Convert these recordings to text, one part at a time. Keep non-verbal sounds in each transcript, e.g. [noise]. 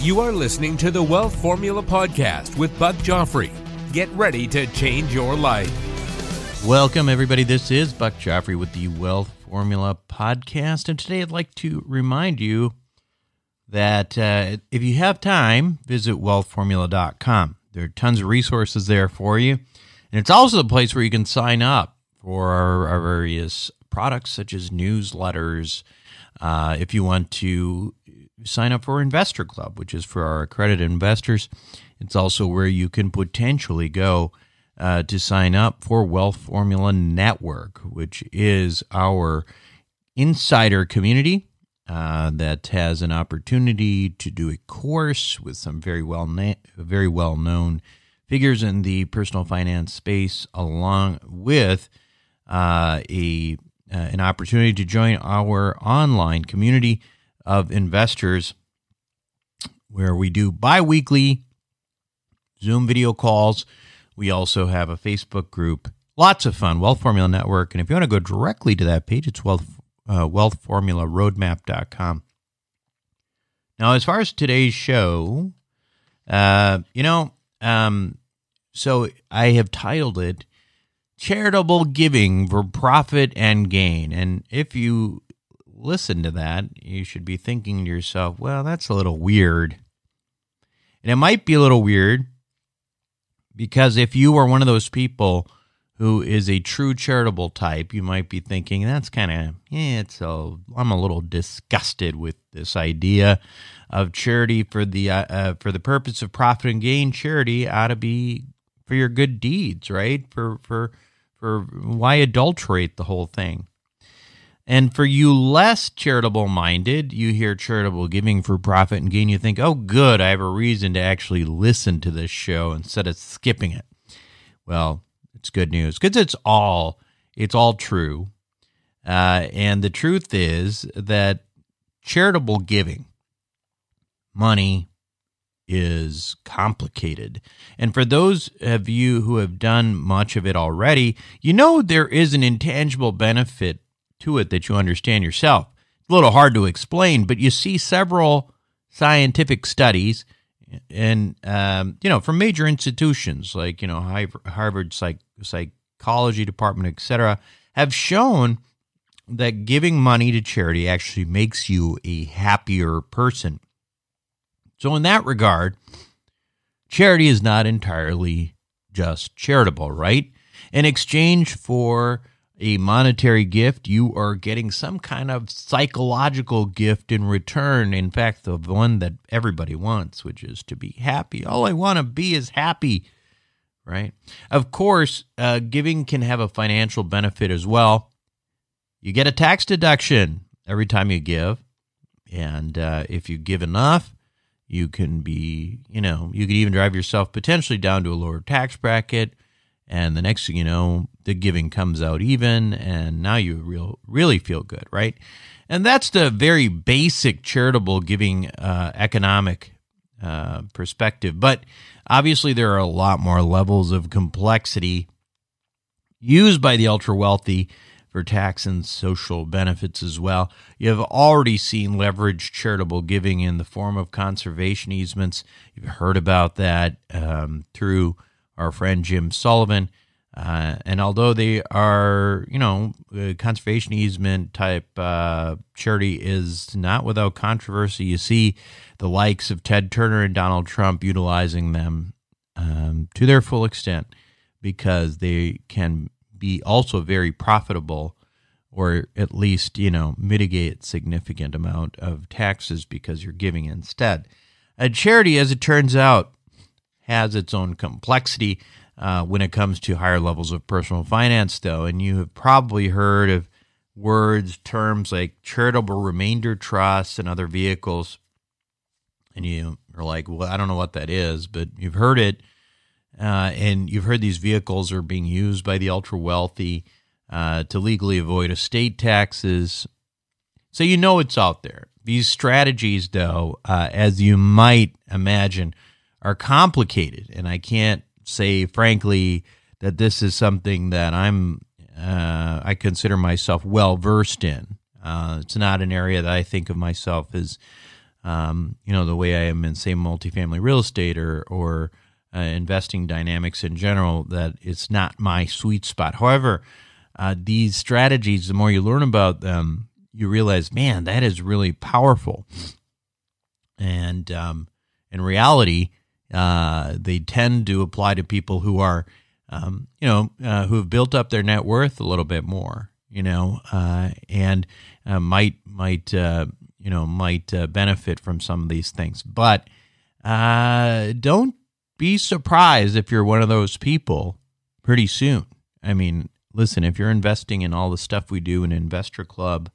You are listening to the Wealth Formula Podcast with Buck Joffrey. Get ready to change your life. Welcome, everybody. This is Buck Joffrey with the Wealth Formula Podcast. And today I'd like to remind you that uh, if you have time, visit wealthformula.com. There are tons of resources there for you. And it's also the place where you can sign up for our, our various products, such as newsletters. Uh, if you want to sign up for Investor Club, which is for our accredited investors. It's also where you can potentially go uh, to sign up for Wealth Formula Network, which is our insider community uh, that has an opportunity to do a course with some very well na- very well known figures in the personal finance space, along with uh, a uh, an opportunity to join our online community of investors where we do bi weekly Zoom video calls. We also have a Facebook group. Lots of fun, Wealth Formula Network. And if you want to go directly to that page, it's wealth, uh, wealthformularoadmap.com. Now, as far as today's show, uh, you know, um, so I have titled it Charitable Giving for Profit and Gain. And if you listen to that, you should be thinking to yourself, well, that's a little weird. And it might be a little weird because if you are one of those people who is a true charitable type, you might be thinking that's kind of yeah, it's a I'm a little disgusted with this idea of charity for the uh, uh, for the purpose of profit and gain. Charity ought to be for your good deeds, right? For for for why adulterate the whole thing? And for you less charitable minded, you hear charitable giving for profit and gain, you think, oh, good, I have a reason to actually listen to this show instead of skipping it. Well, it's good news because it's all it's all true. Uh, and the truth is that charitable giving, money, is complicated. And for those of you who have done much of it already, you know there is an intangible benefit to it that you understand yourself. It's a little hard to explain, but you see several scientific studies and um, you know from major institutions like you know Harvard psych- psychology department, etc., have shown that giving money to charity actually makes you a happier person. So in that regard, charity is not entirely just charitable, right? In exchange for a monetary gift, you are getting some kind of psychological gift in return. In fact, the one that everybody wants, which is to be happy. All I want to be is happy, right? Of course, uh, giving can have a financial benefit as well. You get a tax deduction every time you give. And uh, if you give enough, you can be, you know, you could even drive yourself potentially down to a lower tax bracket and the next thing you know the giving comes out even and now you real really feel good right and that's the very basic charitable giving uh, economic uh, perspective but obviously there are a lot more levels of complexity used by the ultra wealthy for tax and social benefits as well. You have already seen leveraged charitable giving in the form of conservation easements. You've heard about that um, through our friend Jim Sullivan. Uh, and although they are, you know, conservation easement type uh, charity is not without controversy, you see the likes of Ted Turner and Donald Trump utilizing them um, to their full extent because they can be also very profitable or at least you know mitigate significant amount of taxes because you're giving instead a charity as it turns out has its own complexity uh, when it comes to higher levels of personal finance though and you have probably heard of words terms like charitable remainder trusts and other vehicles and you are like well i don't know what that is but you've heard it uh, and you've heard these vehicles are being used by the ultra wealthy uh, to legally avoid estate taxes. So you know it's out there. These strategies, though, uh, as you might imagine, are complicated. And I can't say, frankly, that this is something that I'm, uh, I consider myself well versed in. Uh, it's not an area that I think of myself as, um, you know, the way I am in, say, multifamily real estate or, or, uh, investing dynamics in general that it's not my sweet spot. However, uh, these strategies, the more you learn about them, you realize, man, that is really powerful. And um, in reality, uh, they tend to apply to people who are, um, you know, uh, who have built up their net worth a little bit more, you know, uh, and uh, might might you know might benefit from some of these things, but don't be surprised if you're one of those people pretty soon. I mean, listen, if you're investing in all the stuff we do in Investor Club,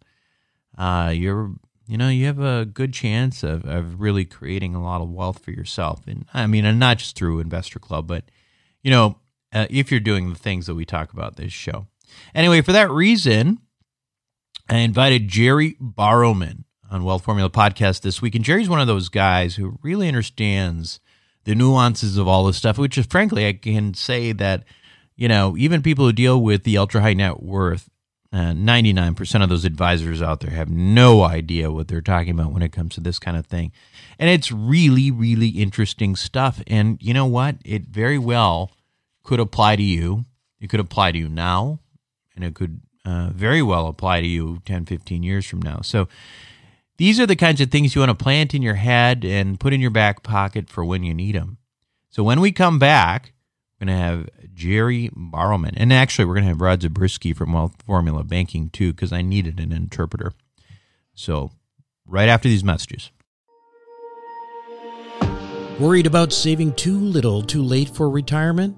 uh, you're you know you have a good chance of, of really creating a lot of wealth for yourself. And I mean, and not just through Investor Club, but you know, uh, if you're doing the things that we talk about this show. Anyway, for that reason, I invited Jerry Borrowman on Wealth Formula podcast this week, and Jerry's one of those guys who really understands the nuances of all this stuff, which is frankly, I can say that, you know, even people who deal with the ultra high net worth, uh, 99% of those advisors out there have no idea what they're talking about when it comes to this kind of thing. And it's really, really interesting stuff. And you know what? It very well could apply to you. It could apply to you now, and it could uh, very well apply to you 10, 15 years from now. So, these are the kinds of things you want to plant in your head and put in your back pocket for when you need them. So when we come back, going to have Jerry Borrowman. And actually, we're going to have Rod Zabriskie from Wealth Formula Banking too, because I needed an interpreter. So right after these messages. Worried about saving too little too late for retirement?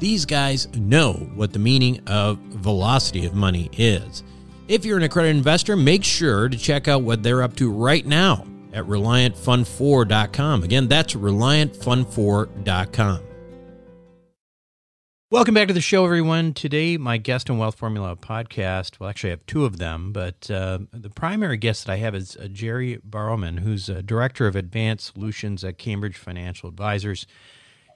these guys know what the meaning of velocity of money is. If you're an accredited investor, make sure to check out what they're up to right now at ReliantFund4.com. Again, that's ReliantFund4.com. Welcome back to the show, everyone. Today, my guest on Wealth Formula podcast. Well, actually, I have two of them, but uh, the primary guest that I have is uh, Jerry Borrowman, who's a director of advanced solutions at Cambridge Financial Advisors.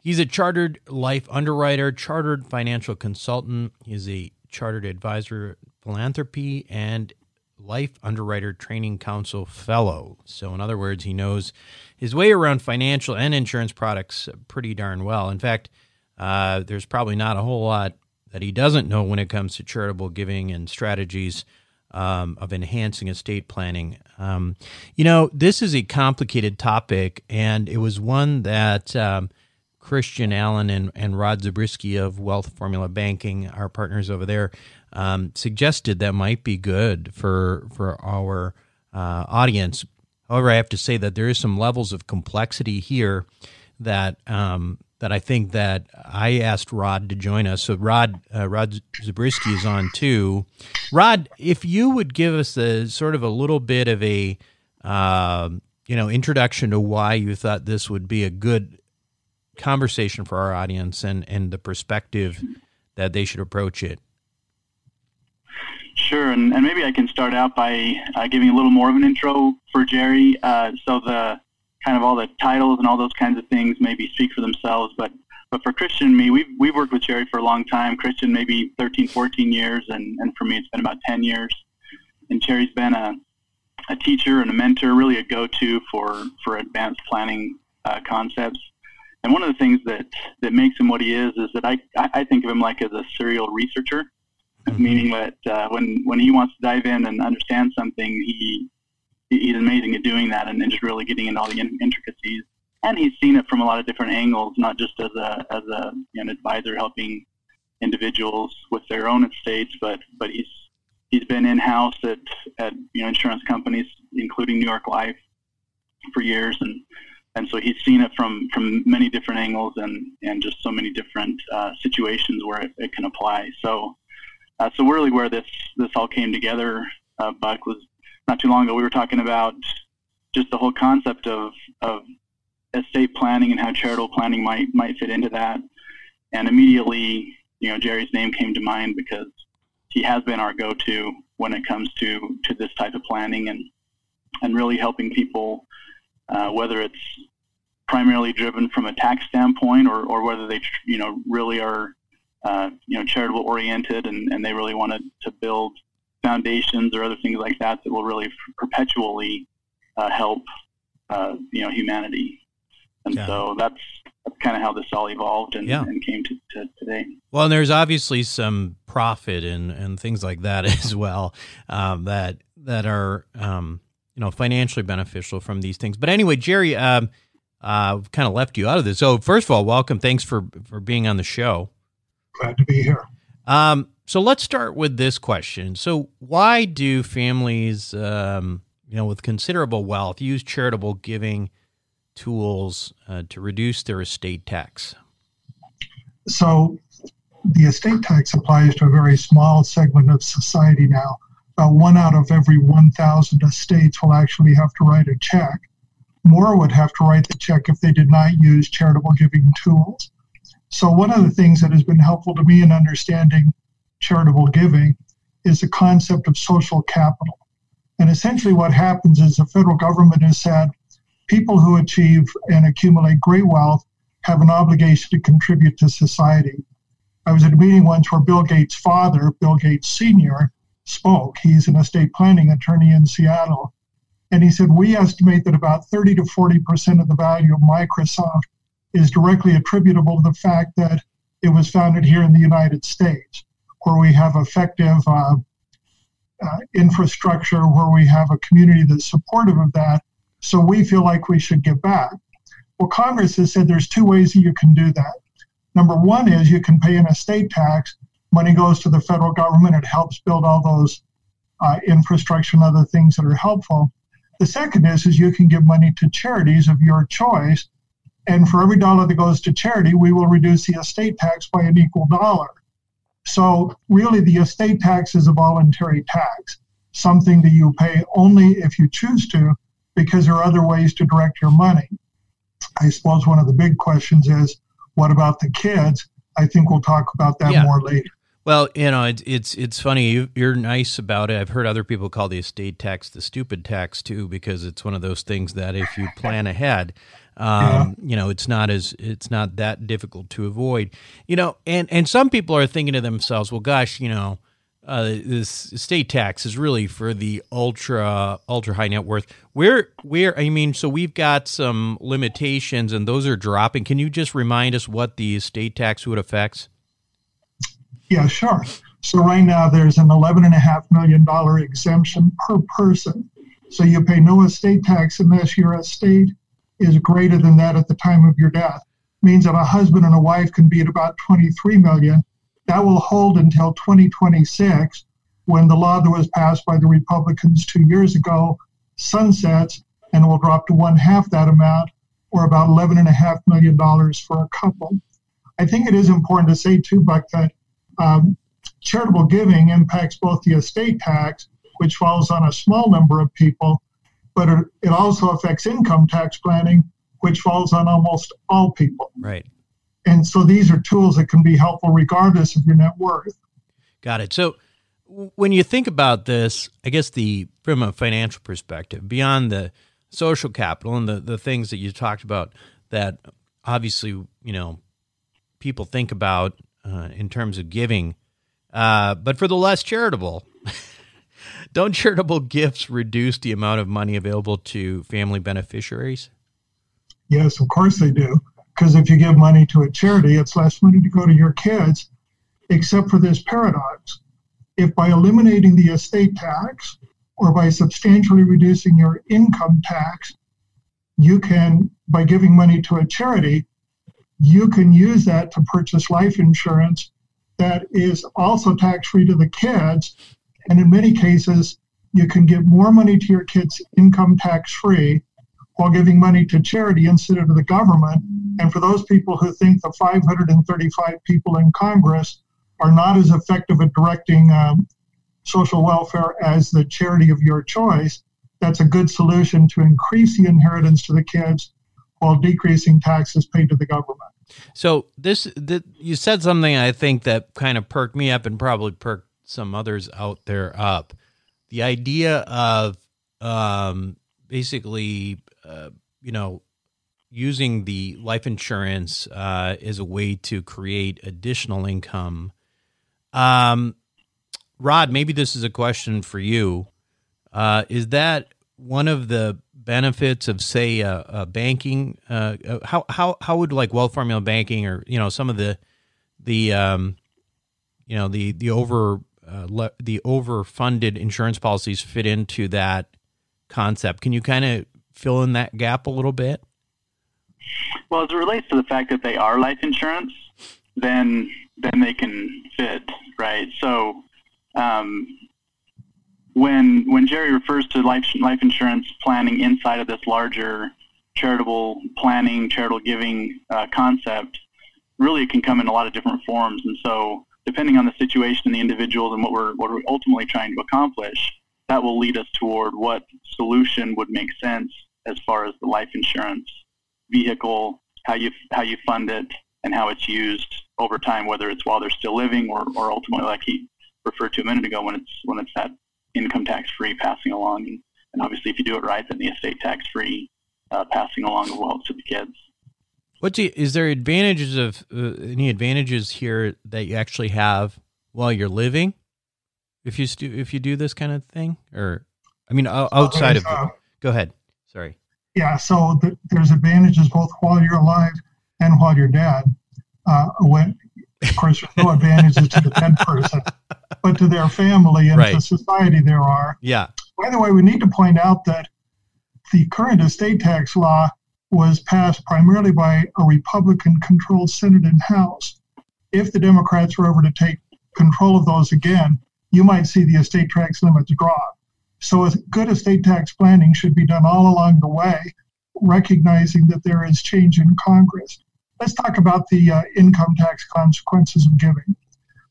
He's a chartered life underwriter, chartered financial consultant. He's a chartered advisor, philanthropy, and life underwriter training council fellow. So, in other words, he knows his way around financial and insurance products pretty darn well. In fact, uh, there's probably not a whole lot that he doesn't know when it comes to charitable giving and strategies um, of enhancing estate planning. Um, you know, this is a complicated topic, and it was one that. Um, Christian Allen and, and Rod Zabriskie of Wealth Formula Banking, our partners over there, um, suggested that might be good for for our uh, audience. However, I have to say that there is some levels of complexity here that um, that I think that I asked Rod to join us. So Rod uh, Rod Zabriskie is on too. Rod, if you would give us a sort of a little bit of a uh, you know introduction to why you thought this would be a good conversation for our audience and and the perspective that they should approach it. Sure, and, and maybe I can start out by uh, giving a little more of an intro for Jerry. Uh, so the kind of all the titles and all those kinds of things maybe speak for themselves, but but for Christian and me, we've, we've worked with Jerry for a long time. Christian, maybe 13, 14 years, and, and for me, it's been about 10 years. And Jerry's been a, a teacher and a mentor, really a go-to for, for advanced planning uh, concepts. And one of the things that, that makes him what he is is that I, I think of him like as a serial researcher, mm-hmm. meaning that uh, when, when he wants to dive in and understand something, he he's amazing at doing that and, and just really getting into all the intricacies. And he's seen it from a lot of different angles, not just as a as a you know, an advisor helping individuals with their own estates, but but he's he's been in house at at you know insurance companies, including New York Life, for years, and and so he's seen it from from many different angles and and just so many different uh, situations where it, it, can apply. So uh, so really where this this all came together, uh, Buck was not too long ago. We were talking about just the whole concept of of estate planning and how charitable planning might might fit into that, and immediately you know Jerry's name came to mind because he has been our go-to when it comes to to this type of planning and and really helping people uh, whether it's primarily driven from a tax standpoint or, or whether they you know really are uh, you know charitable oriented and, and they really want to build foundations or other things like that that will really perpetually uh, help uh, you know humanity and yeah. so that's that's kind of how this all evolved and, yeah. and came to, to, today. Well, and there's obviously some profit and, and things like that [laughs] as well um, that that are um, you know financially beneficial from these things. But anyway, Jerry, um, uh, kind of left you out of this. So first of all, welcome. Thanks for for being on the show. Glad to be here. Um, so let's start with this question. So why do families, um, you know, with considerable wealth use charitable giving tools uh, to reduce their estate tax? So the estate tax applies to a very small segment of society now about one out of every 1,000 estates will actually have to write a check. More would have to write the check if they did not use charitable giving tools. So, one of the things that has been helpful to me in understanding charitable giving is the concept of social capital. And essentially, what happens is the federal government has said people who achieve and accumulate great wealth have an obligation to contribute to society. I was at a meeting once where Bill Gates' father, Bill Gates Sr., spoke. He's an estate planning attorney in Seattle. And he said, We estimate that about 30 to 40% of the value of Microsoft is directly attributable to the fact that it was founded here in the United States, where we have effective uh, uh, infrastructure, where we have a community that's supportive of that. So we feel like we should give back. Well, Congress has said there's two ways that you can do that. Number one is you can pay an estate tax money goes to the federal government. It helps build all those uh, infrastructure and other things that are helpful. The second is, is you can give money to charities of your choice. And for every dollar that goes to charity, we will reduce the estate tax by an equal dollar. So really the estate tax is a voluntary tax, something that you pay only if you choose to, because there are other ways to direct your money. I suppose one of the big questions is, what about the kids? I think we'll talk about that yeah. more later. Well, you know, it's it's it's funny. You, you're nice about it. I've heard other people call the estate tax the stupid tax too, because it's one of those things that if you plan ahead, um, yeah. you know, it's not as it's not that difficult to avoid. You know, and and some people are thinking to themselves, well, gosh, you know, uh, this estate tax is really for the ultra ultra high net worth. Where where I mean, so we've got some limitations, and those are dropping. Can you just remind us what the estate tax would affect? Yeah, sure. So right now there's an $11.5 million exemption per person. So you pay no estate tax unless your estate is greater than that at the time of your death. means that a husband and a wife can be at about 23 million. That will hold until 2026 when the law that was passed by the Republicans two years ago sunsets and will drop to one half that amount or about $11.5 million for a couple. I think it is important to say, too, Buck, that um, charitable giving impacts both the estate tax, which falls on a small number of people, but it also affects income tax planning, which falls on almost all people. Right. And so these are tools that can be helpful regardless of your net worth. Got it. So when you think about this, I guess the from a financial perspective, beyond the social capital and the, the things that you talked about that obviously, you know, people think about uh, in terms of giving, uh, but for the less charitable, [laughs] don't charitable gifts reduce the amount of money available to family beneficiaries? Yes, of course they do. Because if you give money to a charity, it's less money to go to your kids, except for this paradox. If by eliminating the estate tax or by substantially reducing your income tax, you can, by giving money to a charity, you can use that to purchase life insurance that is also tax free to the kids. And in many cases, you can give more money to your kids income tax free while giving money to charity instead of the government. And for those people who think the 535 people in Congress are not as effective at directing um, social welfare as the charity of your choice, that's a good solution to increase the inheritance to the kids while decreasing taxes paid to the government. So this, you said something I think that kind of perked me up and probably perked some others out there up. The idea of um, basically uh, you know, using the life insurance uh, as a way to create additional income. Um, Rod, maybe this is a question for you. Uh, is that one of the benefits of, say, a, a banking? Uh, uh, how how how would like wealth formula banking, or you know, some of the the um, you know the the over uh, le- the overfunded insurance policies fit into that concept? Can you kind of fill in that gap a little bit? Well, as it relates to the fact that they are life insurance, then then they can fit, right? So um, when when Jerry refers to life life insurance planning inside of this larger charitable planning, charitable giving uh, concept, really it can come in a lot of different forms. And so, depending on the situation and the individuals and what we're what we're ultimately trying to accomplish, that will lead us toward what solution would make sense as far as the life insurance vehicle, how you how you fund it, and how it's used over time, whether it's while they're still living or, or ultimately, like he referred to a minute ago, when it's when it's that income tax free passing along, and, and obviously if you do it right, then the estate tax free uh, passing along the wealth to the kids. What's the, is there advantages of uh, any advantages here that you actually have while you're living? if you stu- if you do this kind of thing, or I mean, outside of. Uh, go ahead. Sorry. Yeah, so the, there's advantages both while you're alive and while you're dead. Uh, when, of course, there's no advantages to the dead person, [laughs] but to their family and right. to society there are. Yeah. By the way, we need to point out that the current estate tax law was passed primarily by a Republican-controlled Senate and House. If the Democrats were ever to take control of those again, you might see the estate tax limits drop. So, a good estate tax planning should be done all along the way, recognizing that there is change in Congress. Let's talk about the uh, income tax consequences of giving.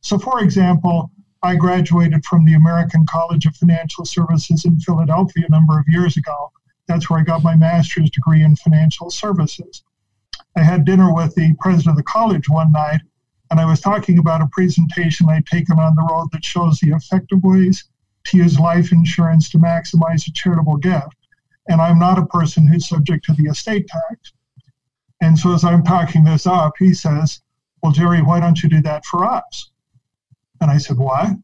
So, for example, I graduated from the American College of Financial Services in Philadelphia a number of years ago. That's where I got my master's degree in financial services. I had dinner with the president of the college one night, and I was talking about a presentation I'd taken on the road that shows the effective ways to use life insurance to maximize a charitable gift. And I'm not a person who's subject to the estate tax. And so as I'm talking this up, he says, Well, Jerry, why don't you do that for us? And I said, Why?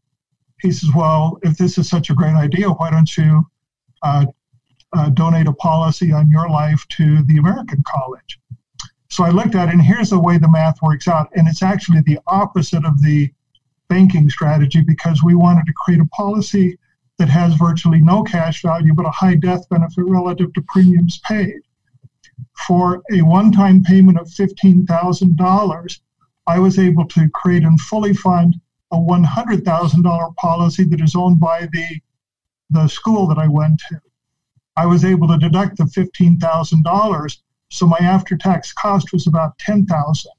He says, Well, if this is such a great idea, why don't you uh, uh, donate a policy on your life to the American College? So I looked at it, and here's the way the math works out. And it's actually the opposite of the banking strategy because we wanted to create a policy that has virtually no cash value but a high death benefit relative to premiums paid. for a one time payment of $15,000, I was able to create and fully fund a $100,000 policy that is owned by the, the school that I went to. I was able to deduct the $15,000, so my after tax cost was about 10000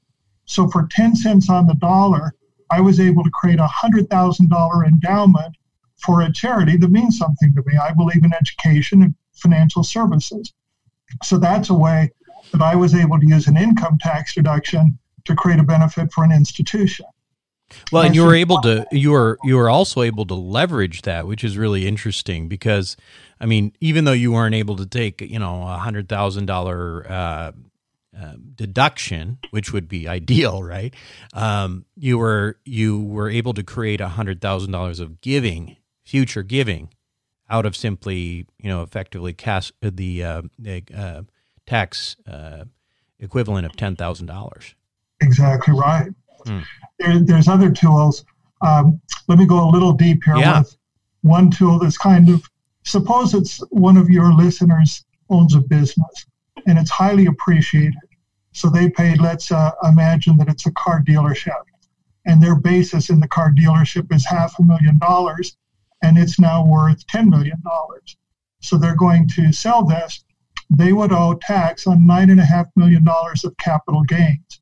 So for 10 cents on the dollar, I was able to create a $100,000 endowment for a charity that means something to me. I believe in education and financial services. So that's a way that I was able to use an income tax deduction to create a benefit for an institution. Well, and you were able to you were you were also able to leverage that, which is really interesting because, I mean, even though you weren't able to take you know a hundred thousand uh, uh, deduction, which would be ideal, right? Um, you were you were able to create a hundred thousand dollars of giving, future giving, out of simply you know effectively cast the uh, uh tax uh, equivalent of ten thousand dollars. Exactly right. Hmm. There, there's other tools. Um, let me go a little deep here yeah. with one tool that's kind of suppose it's one of your listeners owns a business and it's highly appreciated. So they paid, let's uh, imagine that it's a car dealership and their basis in the car dealership is half a million dollars and it's now worth $10 million. So they're going to sell this. They would owe tax on $9.5 million of capital gains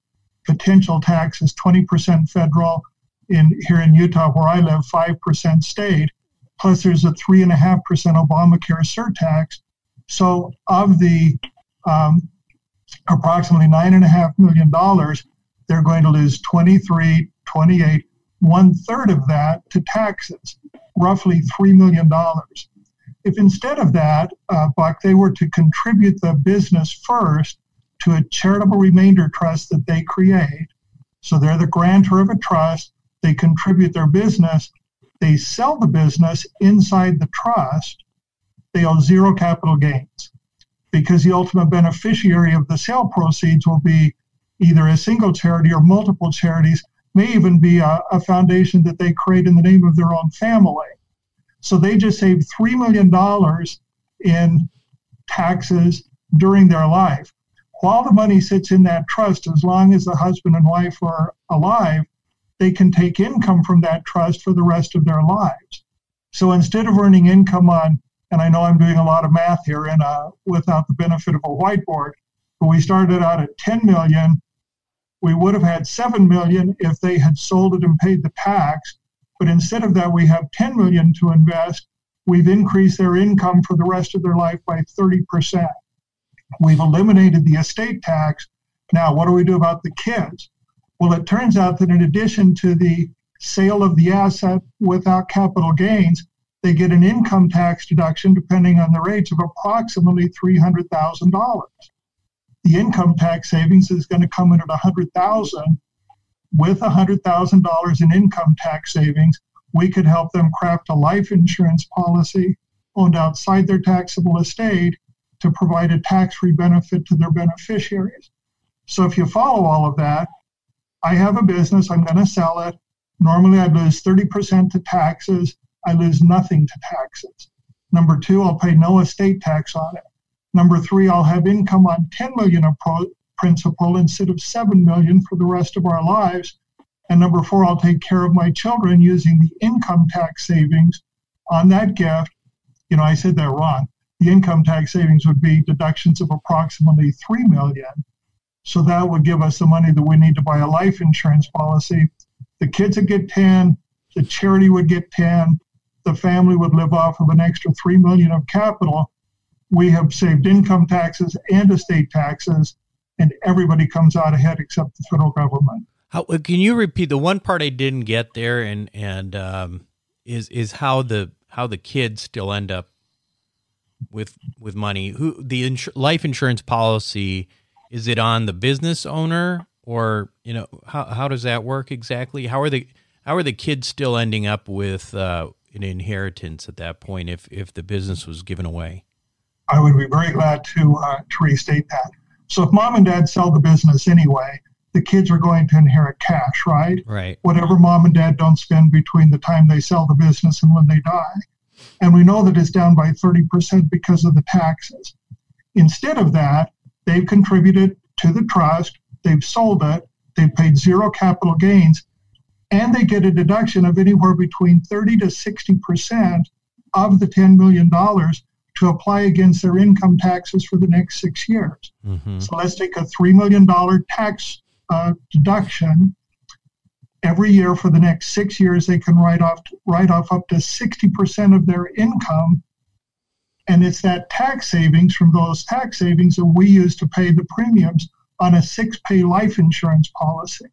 potential tax is 20% federal. In here in Utah, where I live, 5% state. Plus, there's a three and a half percent Obamacare surtax. So, of the um, approximately nine and a half million dollars, they're going to lose 23, 28, one third of that to taxes, roughly $3 million. If instead of that, uh, Buck, they were to contribute the business first to a charitable remainder trust that they create. So they're the grantor of a trust, they contribute their business, they sell the business inside the trust, they owe zero capital gains because the ultimate beneficiary of the sale proceeds will be either a single charity or multiple charities, may even be a, a foundation that they create in the name of their own family. So they just saved $3 million in taxes during their life while the money sits in that trust, as long as the husband and wife are alive, they can take income from that trust for the rest of their lives. So instead of earning income on, and I know I'm doing a lot of math here and without the benefit of a whiteboard, but we started out at 10 million. We would have had 7 million if they had sold it and paid the tax. But instead of that, we have 10 million to invest. We've increased their income for the rest of their life by 30 percent. We've eliminated the estate tax. Now, what do we do about the kids? Well, it turns out that in addition to the sale of the asset without capital gains, they get an income tax deduction depending on the rates, of approximately $300,000. The income tax savings is going to come in at 100,000 with $100,000 in income tax savings, we could help them craft a life insurance policy owned outside their taxable estate to provide a tax free benefit to their beneficiaries. So if you follow all of that, I have a business, I'm going to sell it. Normally, I lose 30% to taxes. I lose nothing to taxes. Number two, I'll pay no estate tax on it. Number three, I'll have income on 10 million of pro- principal instead of 7 million for the rest of our lives. And number four, I'll take care of my children using the income tax savings on that gift. You know, I said that wrong the income tax savings would be deductions of approximately 3 million. So that would give us the money that we need to buy a life insurance policy. The kids would get 10, the charity would get 10, the family would live off of an extra 3 million of capital. We have saved income taxes and estate taxes, and everybody comes out ahead except the federal government. How, uh, can you repeat the one part I didn't get there, and and um, is is how the how the kids still end up with with money. Who the ins- life insurance policy is it on the business owner or you know how how does that work exactly? How are the how are the kids still ending up with uh, an inheritance at that point if if the business was given away? I would be very glad to uh, to restate that. So if mom and dad sell the business anyway the kids are going to inherit cash right? Right. Whatever mom and dad don't spend between the time they sell the business and when they die and we know that it's down by 30% because of the taxes. Instead of that, they've contributed to the trust, they've sold it, they've paid zero capital gains, and they get a deduction of anywhere between 30 to 60% of the $10 million to apply against their income taxes for the next six years. Mm-hmm. So let's take a $3 million tax uh, deduction. Every year for the next six years, they can write off write off up to 60% of their income. And it's that tax savings from those tax savings that we use to pay the premiums on a six pay life insurance policy.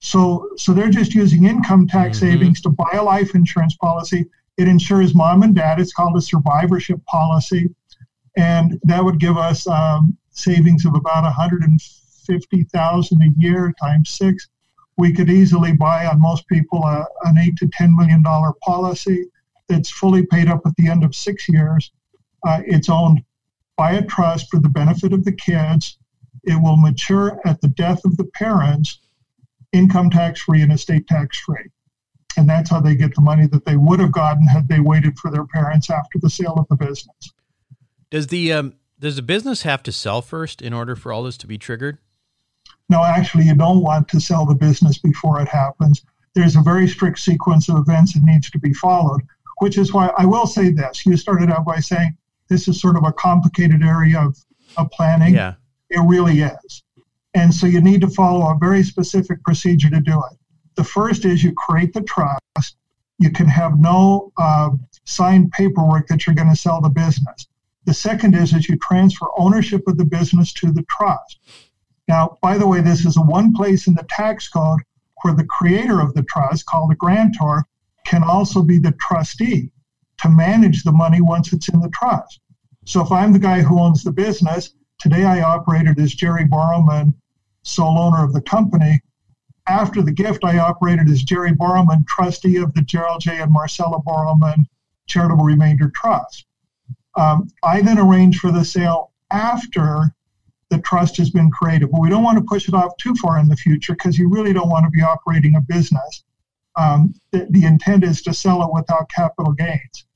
So, so they're just using income tax mm-hmm. savings to buy a life insurance policy. It insures mom and dad. It's called a survivorship policy, and that would give us um, savings of about 150,000 a year times six. We could easily buy on most people a, an eight to ten million dollar policy that's fully paid up at the end of six years. Uh, it's owned by a trust for the benefit of the kids. It will mature at the death of the parents, income tax free and estate tax free. And that's how they get the money that they would have gotten had they waited for their parents after the sale of the business. Does the um, does the business have to sell first in order for all this to be triggered? No, actually, you don't want to sell the business before it happens. There's a very strict sequence of events that needs to be followed, which is why I will say this. You started out by saying this is sort of a complicated area of, of planning. Yeah. It really is. And so you need to follow a very specific procedure to do it. The first is you create the trust. You can have no uh, signed paperwork that you're going to sell the business. The second is is you transfer ownership of the business to the trust. Now, by the way, this is one place in the tax code where the creator of the trust, called the grantor, can also be the trustee to manage the money once it's in the trust. So if I'm the guy who owns the business, today I operated as Jerry Borrowman, sole owner of the company. After the gift, I operated as Jerry Borrowman, trustee of the Gerald J. and Marcella Borrowman Charitable Remainder Trust. Um, I then arranged for the sale after the trust has been created. But we don't want to push it off too far in the future because you really don't want to be operating a business. Um, the, the intent is to sell it without capital gains.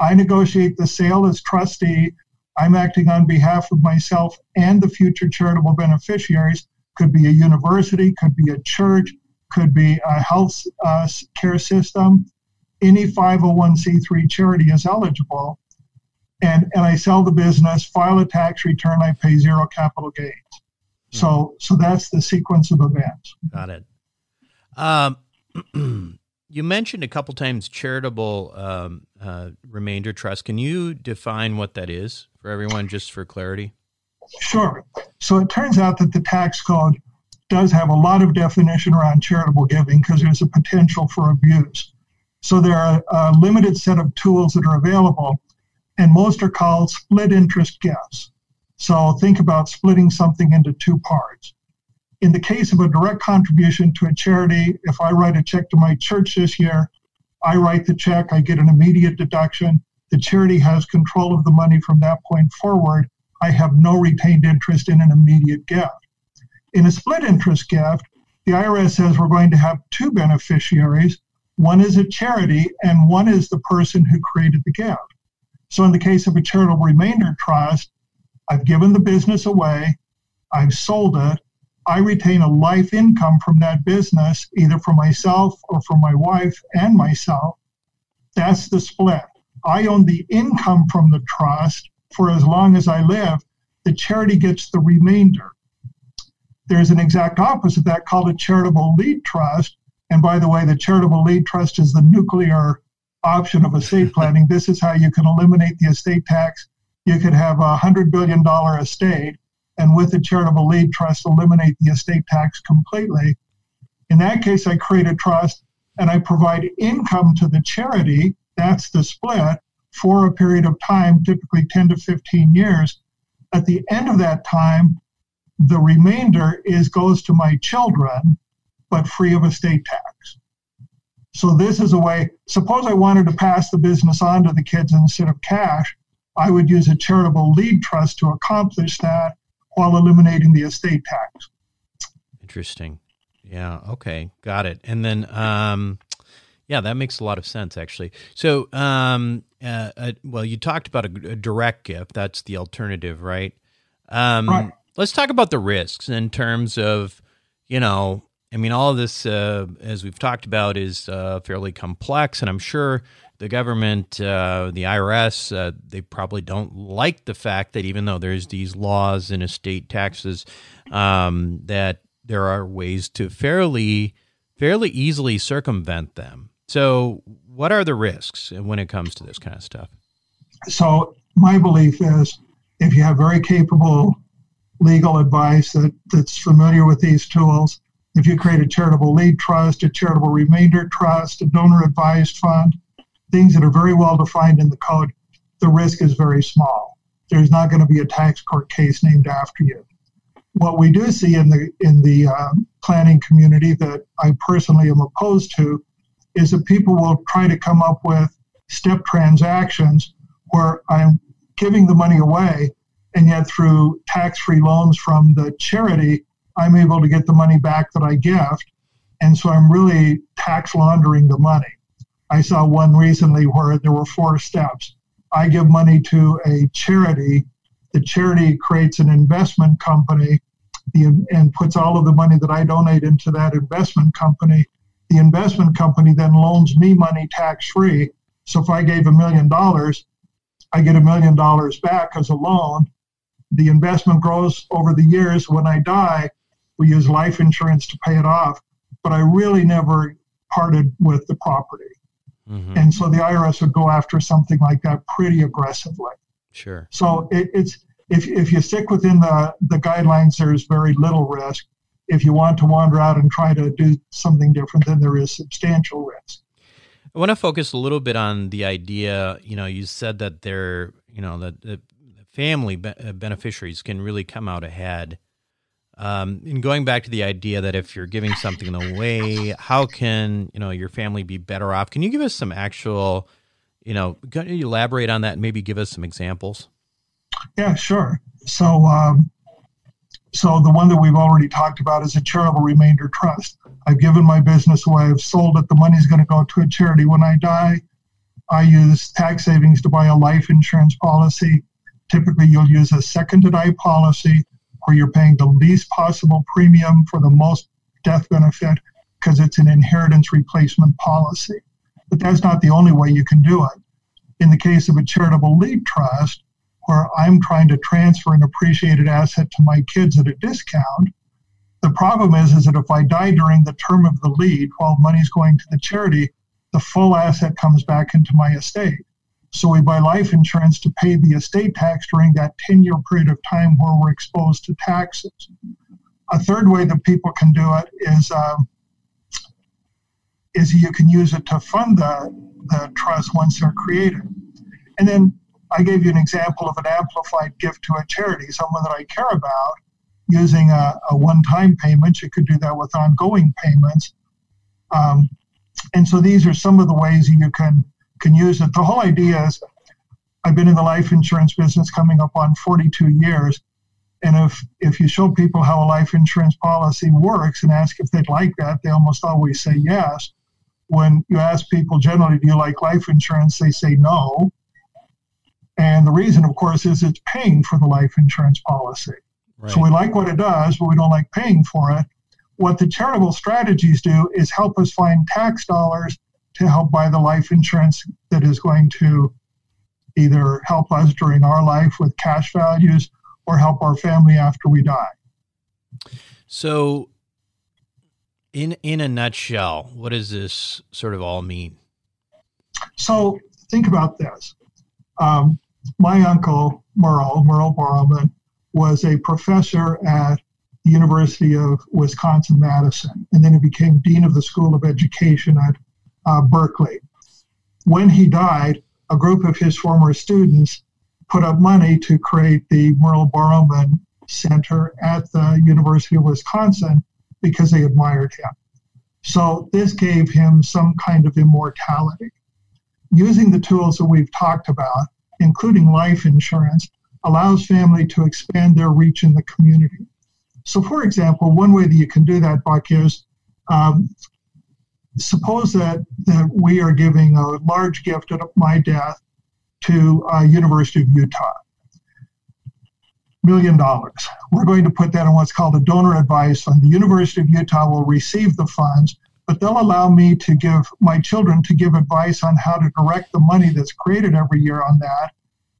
I negotiate the sale as trustee. I'm acting on behalf of myself and the future charitable beneficiaries could be a university, could be a church, could be a health uh, care system. Any 501c3 charity is eligible. And, and I sell the business, file a tax return, I pay zero capital gains. Mm-hmm. So, so that's the sequence of events. Got it. Um, [clears throat] you mentioned a couple times charitable um, uh, remainder trust. Can you define what that is for everyone, just for clarity? Sure. So it turns out that the tax code does have a lot of definition around charitable giving because there's a potential for abuse. So there are a limited set of tools that are available, and most are called split interest gifts. So think about splitting something into two parts. In the case of a direct contribution to a charity, if I write a check to my church this year, I write the check, I get an immediate deduction. The charity has control of the money from that point forward, I have no retained interest in an immediate gift. In a split interest gift, the IRS says we're going to have two beneficiaries. One is a charity, and one is the person who created the gift. So, in the case of a charitable remainder trust, I've given the business away, I've sold it, I retain a life income from that business, either for myself or for my wife and myself. That's the split. I own the income from the trust, for as long as I live, the charity gets the remainder. There's an exact opposite of that called a charitable lead trust. And by the way, the charitable lead trust is the nuclear option of estate planning. this is how you can eliminate the estate tax. You could have a $100 billion estate, and with the charitable lead trust, eliminate the estate tax completely. In that case, I create a trust and I provide income to the charity. That's the split for a period of time, typically 10 to 15 years. At the end of that time, the remainder is goes to my children, but free of estate tax. So this is a way. Suppose I wanted to pass the business on to the kids instead of cash, I would use a charitable lead trust to accomplish that while eliminating the estate tax. Interesting. Yeah. Okay. Got it. And then, um, yeah, that makes a lot of sense, actually. So, um, uh, uh, well, you talked about a, a, direct gift. That's the alternative, right? Um, right. let's talk about the risks in terms of, you know, I mean, all of this, uh, as we've talked about, is uh, fairly complex, and I'm sure the government, uh, the IRS, uh, they probably don't like the fact that even though there's these laws and estate taxes, um, that there are ways to fairly, fairly easily circumvent them. So, what are the risks when it comes to this kind of stuff? So, my belief is if you have very capable legal advice that, that's familiar with these tools, if you create a charitable lead trust, a charitable remainder trust, a donor advised fund, things that are very well defined in the code, the risk is very small. There's not going to be a tax court case named after you. What we do see in the in the uh, planning community that I personally am opposed to is that people will try to come up with step transactions where I'm giving the money away, and yet through tax-free loans from the charity, I'm able to get the money back that I gift, and so I'm really tax laundering the money. I saw one recently where there were four steps. I give money to a charity. The charity creates an investment company and puts all of the money that I donate into that investment company. The investment company then loans me money tax free. So if I gave a million dollars, I get a million dollars back as a loan. The investment grows over the years. When I die, we use life insurance to pay it off. But I really never parted with the property. Mm-hmm. And so the IRS would go after something like that pretty aggressively. Sure. So it, it's if, if you stick within the, the guidelines, there's very little risk. If you want to wander out and try to do something different, then there is substantial risk. I want to focus a little bit on the idea. You know, you said that there, you know, that the family be- beneficiaries can really come out ahead. Um, and going back to the idea that if you're giving something away, how can you know your family be better off? Can you give us some actual, you know, can you elaborate on that and maybe give us some examples? Yeah, sure. So, um, so the one that we've already talked about is a charitable remainder trust. I've given my business away. I've sold it. The money's going to go to a charity. When I die, I use tax savings to buy a life insurance policy. Typically, you'll use a second to die policy where you're paying the least possible premium for the most death benefit because it's an inheritance replacement policy. But that's not the only way you can do it. In the case of a charitable lead trust, where I'm trying to transfer an appreciated asset to my kids at a discount, the problem is, is that if I die during the term of the lead while money's going to the charity, the full asset comes back into my estate. So we buy life insurance to pay the estate tax during that 10 year period of time where we're exposed to taxes. A third way that people can do it is um, is you can use it to fund the, the trust once they're created. And then I gave you an example of an amplified gift to a charity, someone that I care about, using a, a one time payment. You could do that with ongoing payments. Um, and so these are some of the ways you can can use it. The whole idea is I've been in the life insurance business coming up on 42 years. And if, if you show people how a life insurance policy works and ask if they'd like that, they almost always say yes. When you ask people generally, do you like life insurance? They say no. And the reason, of course, is it's paying for the life insurance policy. Right. So we like what it does, but we don't like paying for it. What the charitable strategies do is help us find tax dollars to help buy the life insurance that is going to either help us during our life with cash values or help our family after we die. So, in in a nutshell, what does this sort of all mean? So, think about this. Um, my uncle Merle Merle Borrowman was a professor at the University of Wisconsin Madison, and then he became dean of the School of Education at uh, Berkeley. When he died, a group of his former students put up money to create the Merle Borrowman Center at the University of Wisconsin because they admired him. So this gave him some kind of immortality. Using the tools that we've talked about, including life insurance, allows family to expand their reach in the community. So, for example, one way that you can do that, Buck, is um, suppose that, that we are giving a large gift at my death to uh, University of Utah. million dollars. We're going to put that in what's called a donor advice fund. The University of Utah will receive the funds, but they'll allow me to give my children to give advice on how to direct the money that's created every year on that.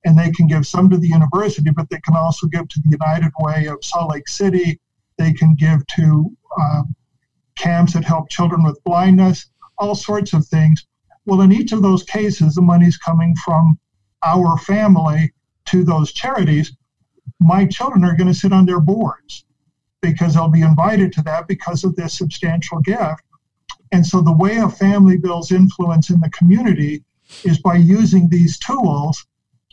And they can give some to the university, but they can also give to the United Way of Salt Lake City. They can give to uh, camps that help children with blindness, all sorts of things. Well, in each of those cases, the money's coming from our family to those charities. My children are going to sit on their boards because they'll be invited to that because of this substantial gift. And so the way a family builds influence in the community is by using these tools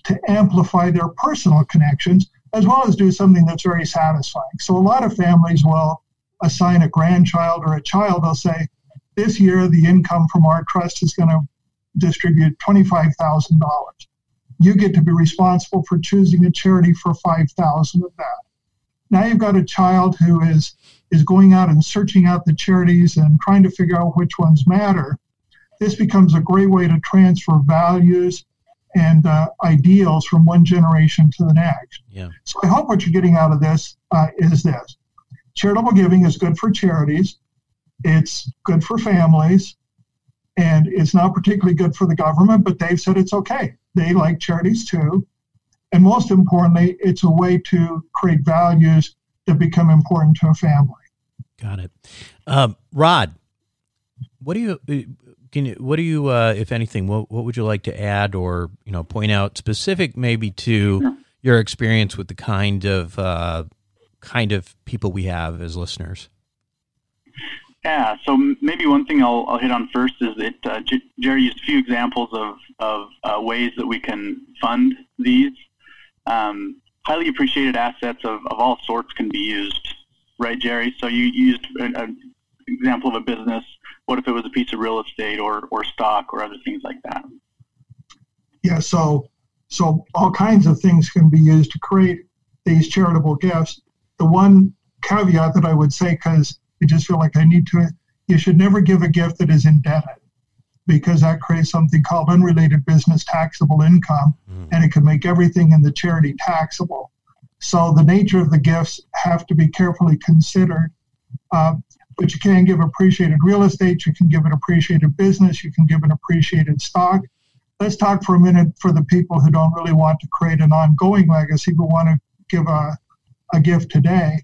to amplify their personal connections as well as do something that's very satisfying. So a lot of families will assign a grandchild or a child, they'll say, this year the income from our trust is going to distribute $25,000. You get to be responsible for choosing a charity for 5000 of that. Now you've got a child who is is going out and searching out the charities and trying to figure out which ones matter. This becomes a great way to transfer values and uh, ideals from one generation to the next. Yeah. So I hope what you're getting out of this uh, is this: charitable giving is good for charities. It's good for families, and it's not particularly good for the government, but they've said it's okay. They like charities too. And most importantly, it's a way to create values that become important to a family. Got it. Um, Rod, what do you uh, can you, what do you uh, if anything what what would you like to add or you know point out specific maybe to your experience with the kind of uh, kind of people we have as listeners? Yeah, so maybe one thing I'll, I'll hit on first is that uh, J- Jerry used a few examples of, of uh, ways that we can fund these. Um, highly appreciated assets of, of all sorts can be used, right, Jerry? So you used an, example of a business. What if it was a piece of real estate or, or stock or other things like that? Yeah, so so all kinds of things can be used to create these charitable gifts. The one caveat that I would say, because I just feel like I need to. You should never give a gift that is indebted because that creates something called unrelated business taxable income mm. and it can make everything in the charity taxable. So the nature of the gifts have to be carefully considered. Uh, but you can give appreciated real estate, you can give an appreciated business, you can give an appreciated stock. Let's talk for a minute for the people who don't really want to create an ongoing legacy but want to give a, a gift today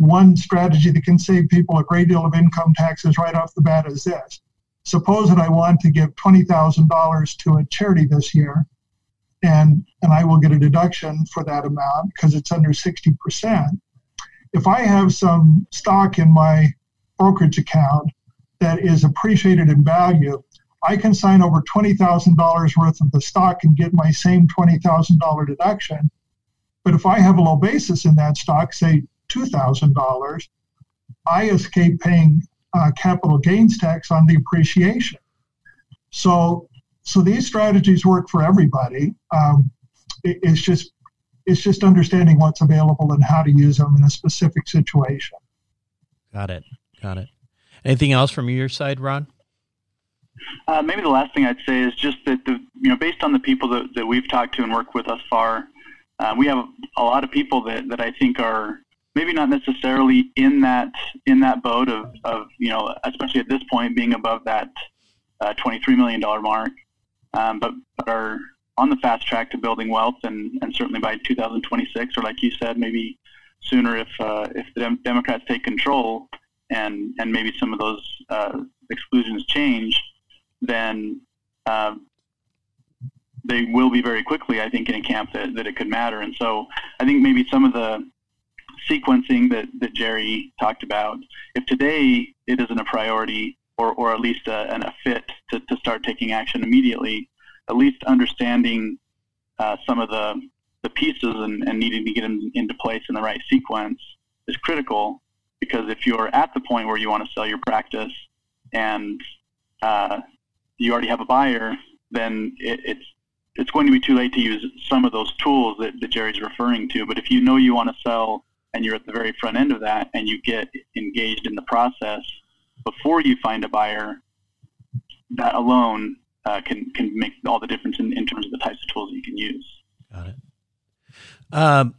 one strategy that can save people a great deal of income taxes right off the bat is this. Suppose that I want to give $20,000 to a charity this year, and, and I will get a deduction for that amount because it's under 60%. If I have some stock in my brokerage account that is appreciated in value, I can sign over $20,000 worth of the stock and get my same $20,000 deduction. But if I have a low basis in that stock, say $2,000, I escape paying uh, capital gains tax on the appreciation. So, so these strategies work for everybody. Um, it, it's just it's just understanding what's available and how to use them in a specific situation. Got it. Got it. Anything else from your side, Ron? Uh, maybe the last thing I'd say is just that the you know based on the people that, that we've talked to and worked with thus far, uh, we have a lot of people that, that I think are maybe not necessarily in that in that boat of, of you know especially at this point being above that uh, 23 million dollar mark, um, but, but are on the fast track to building wealth and, and certainly by 2026 or like you said maybe sooner if uh, if the Dem- Democrats take control and and maybe some of those uh, exclusions change, then uh, they will be very quickly, I think, in a camp that, that it could matter. And so I think maybe some of the sequencing that, that Jerry talked about, if today it isn't a priority or, or at least a, a fit to, to start taking action immediately, at least understanding uh, some of the, the pieces and, and needing to get them into place in the right sequence is critical because if you're at the point where you want to sell your practice and uh, you already have a buyer, then it, it's it's going to be too late to use some of those tools that, that Jerry's referring to. But if you know you want to sell and you're at the very front end of that and you get engaged in the process before you find a buyer, that alone uh, can can make all the difference in, in terms of the types of tools that you can use. Got it. Um,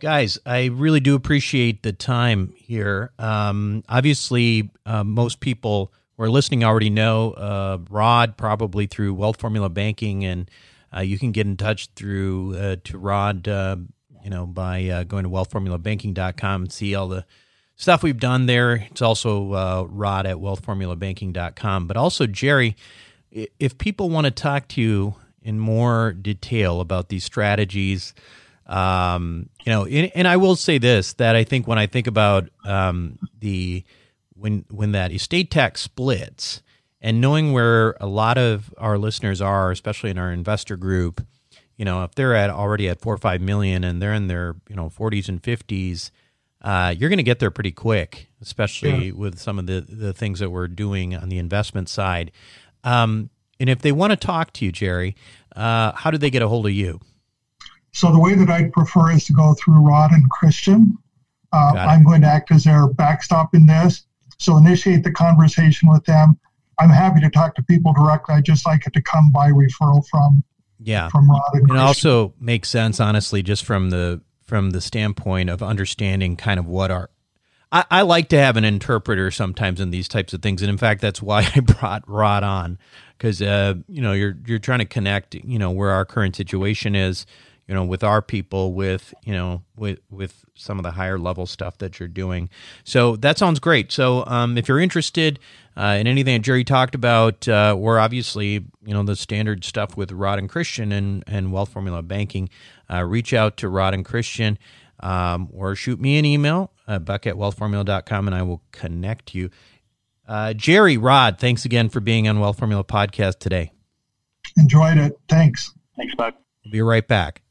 Guys, I really do appreciate the time here. Um, obviously, uh, most people who are listening already know uh, Rod probably through Wealth Formula Banking, and uh, you can get in touch through uh, to Rod, uh, you know, by uh, going to wealthformulabanking.com and see all the stuff we've done there. It's also Rod at wealthformulabanking.com. But also, Jerry, if people want to talk to you in more detail about these strategies, um, you know, and, and, I will say this: that I think when I think about um, the when when that estate tax splits, and knowing where a lot of our listeners are, especially in our investor group, you know, if they're at already at four or five million and they're in their you know 40s and 50s, uh, you're going to get there pretty quick, especially yeah. with some of the the things that we're doing on the investment side. Um, and if they want to talk to you, Jerry, uh, how do they get a hold of you? So the way that I'd prefer is to go through Rod and Christian. Uh, I'm going to act as their backstop in this. So initiate the conversation with them. I'm happy to talk to people directly. I just like it to come by referral from yeah. from Rod and It also makes sense, honestly, just from the from the standpoint of understanding kind of what our I, I, like to have an interpreter sometimes in these types of things, and in fact, that's why [laughs] I brought Rod on. Because uh, you know you're you're trying to connect you know where our current situation is you know with our people with you know with with some of the higher level stuff that you're doing. So that sounds great. So um, if you're interested uh, in anything that jerry talked about uh, or obviously you know the standard stuff with rod and christian and, and wealth formula banking uh, reach out to rod and christian um, or shoot me an email uh, buck at wealthformula.com and i will connect you. Uh, jerry rod thanks again for being on wealth formula podcast today. Enjoyed it. Thanks. Thanks buck we'll be right back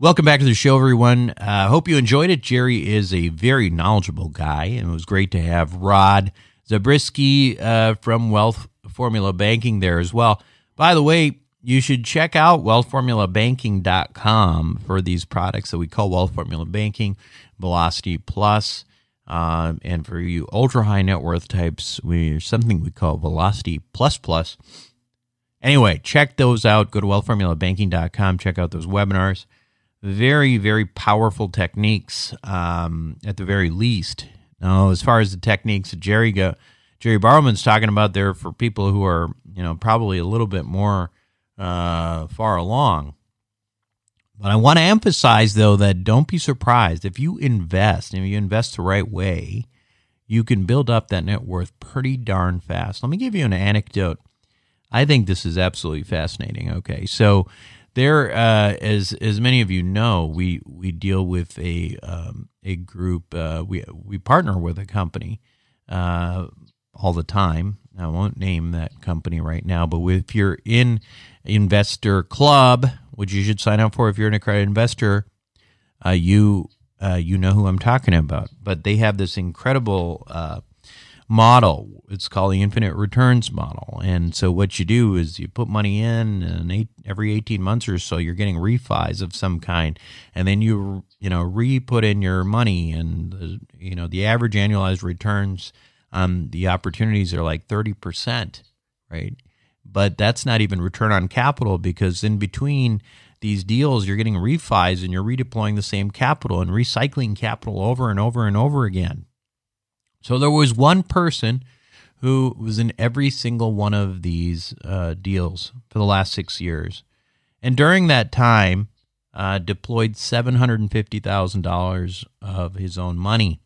Welcome back to the show, everyone. I uh, hope you enjoyed it. Jerry is a very knowledgeable guy, and it was great to have Rod Zabriskie uh, from Wealth Formula Banking there as well. By the way, you should check out wealthformulabanking.com for these products that we call Wealth Formula Banking, Velocity Plus, uh, and for you ultra high net worth types, we something we call Velocity Plus Plus. Anyway, check those out. Go to wealthformulabanking.com. Check out those webinars very, very powerful techniques um, at the very least. Now, as far as the techniques that Jerry go, Jerry Borrowman's talking about there for people who are, you know, probably a little bit more uh, far along. But I want to emphasize, though, that don't be surprised if you invest and if you invest the right way, you can build up that net worth pretty darn fast. Let me give you an anecdote. I think this is absolutely fascinating. Okay, so there, uh, as as many of you know, we we deal with a um, a group. Uh, we we partner with a company uh, all the time. I won't name that company right now, but if you're in Investor Club, which you should sign up for if you're an accredited investor, uh, you uh, you know who I'm talking about. But they have this incredible uh, model. It's called the infinite returns model. And so what you do is you put money in, and eight, every 18 months or so, you're getting refis of some kind, and then you you know re-put in your money, and you know the average annualized returns on the opportunities are like 30 percent, right? But that's not even return on capital because in between these deals, you're getting refis and you're redeploying the same capital and recycling capital over and over and over again. So there was one person who was in every single one of these uh, deals for the last six years, and during that time, uh, deployed seven hundred and fifty thousand dollars of his own money,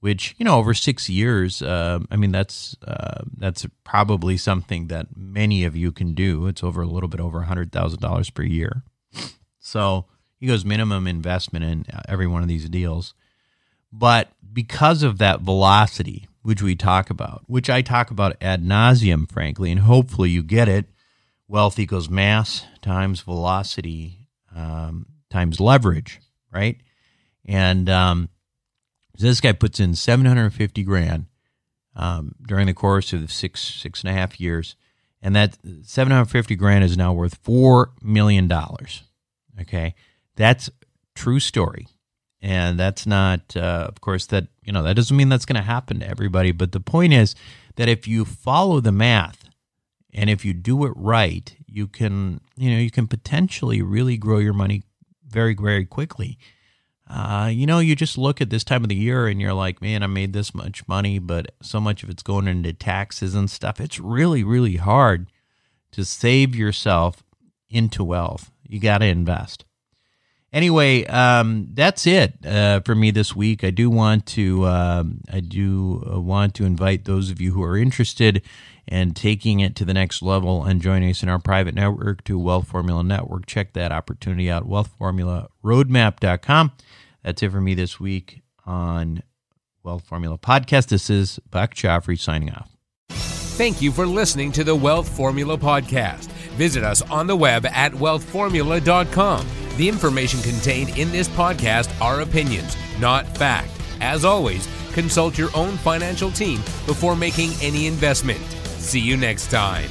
which you know over six years, uh, I mean that's uh, that's probably something that many of you can do. It's over a little bit over hundred thousand dollars per year. So he goes minimum investment in every one of these deals. But because of that velocity, which we talk about, which I talk about ad nauseum, frankly, and hopefully you get it, wealth equals mass times velocity um, times leverage, right? And um, this guy puts in 750 grand um, during the course of six six and a half years, and that 750 grand is now worth four million dollars. Okay, that's true story and that's not uh, of course that you know that doesn't mean that's going to happen to everybody but the point is that if you follow the math and if you do it right you can you know you can potentially really grow your money very very quickly. Uh, you know, you just look at this time of the year and you're like, man, I made this much money, but so much of it's going into taxes and stuff. It's really, really hard to save yourself into wealth. You got to invest. Anyway, um, that's it uh, for me this week. I do want to um, I do uh, want to invite those of you who are interested in taking it to the next level and joining us in our private network to Wealth Formula Network. Check that opportunity out, wealthformularoadmap.com. That's it for me this week on Wealth Formula Podcast. This is Buck Joffrey signing off. Thank you for listening to the Wealth Formula Podcast. Visit us on the web at wealthformula.com. The information contained in this podcast are opinions, not fact. As always, consult your own financial team before making any investment. See you next time.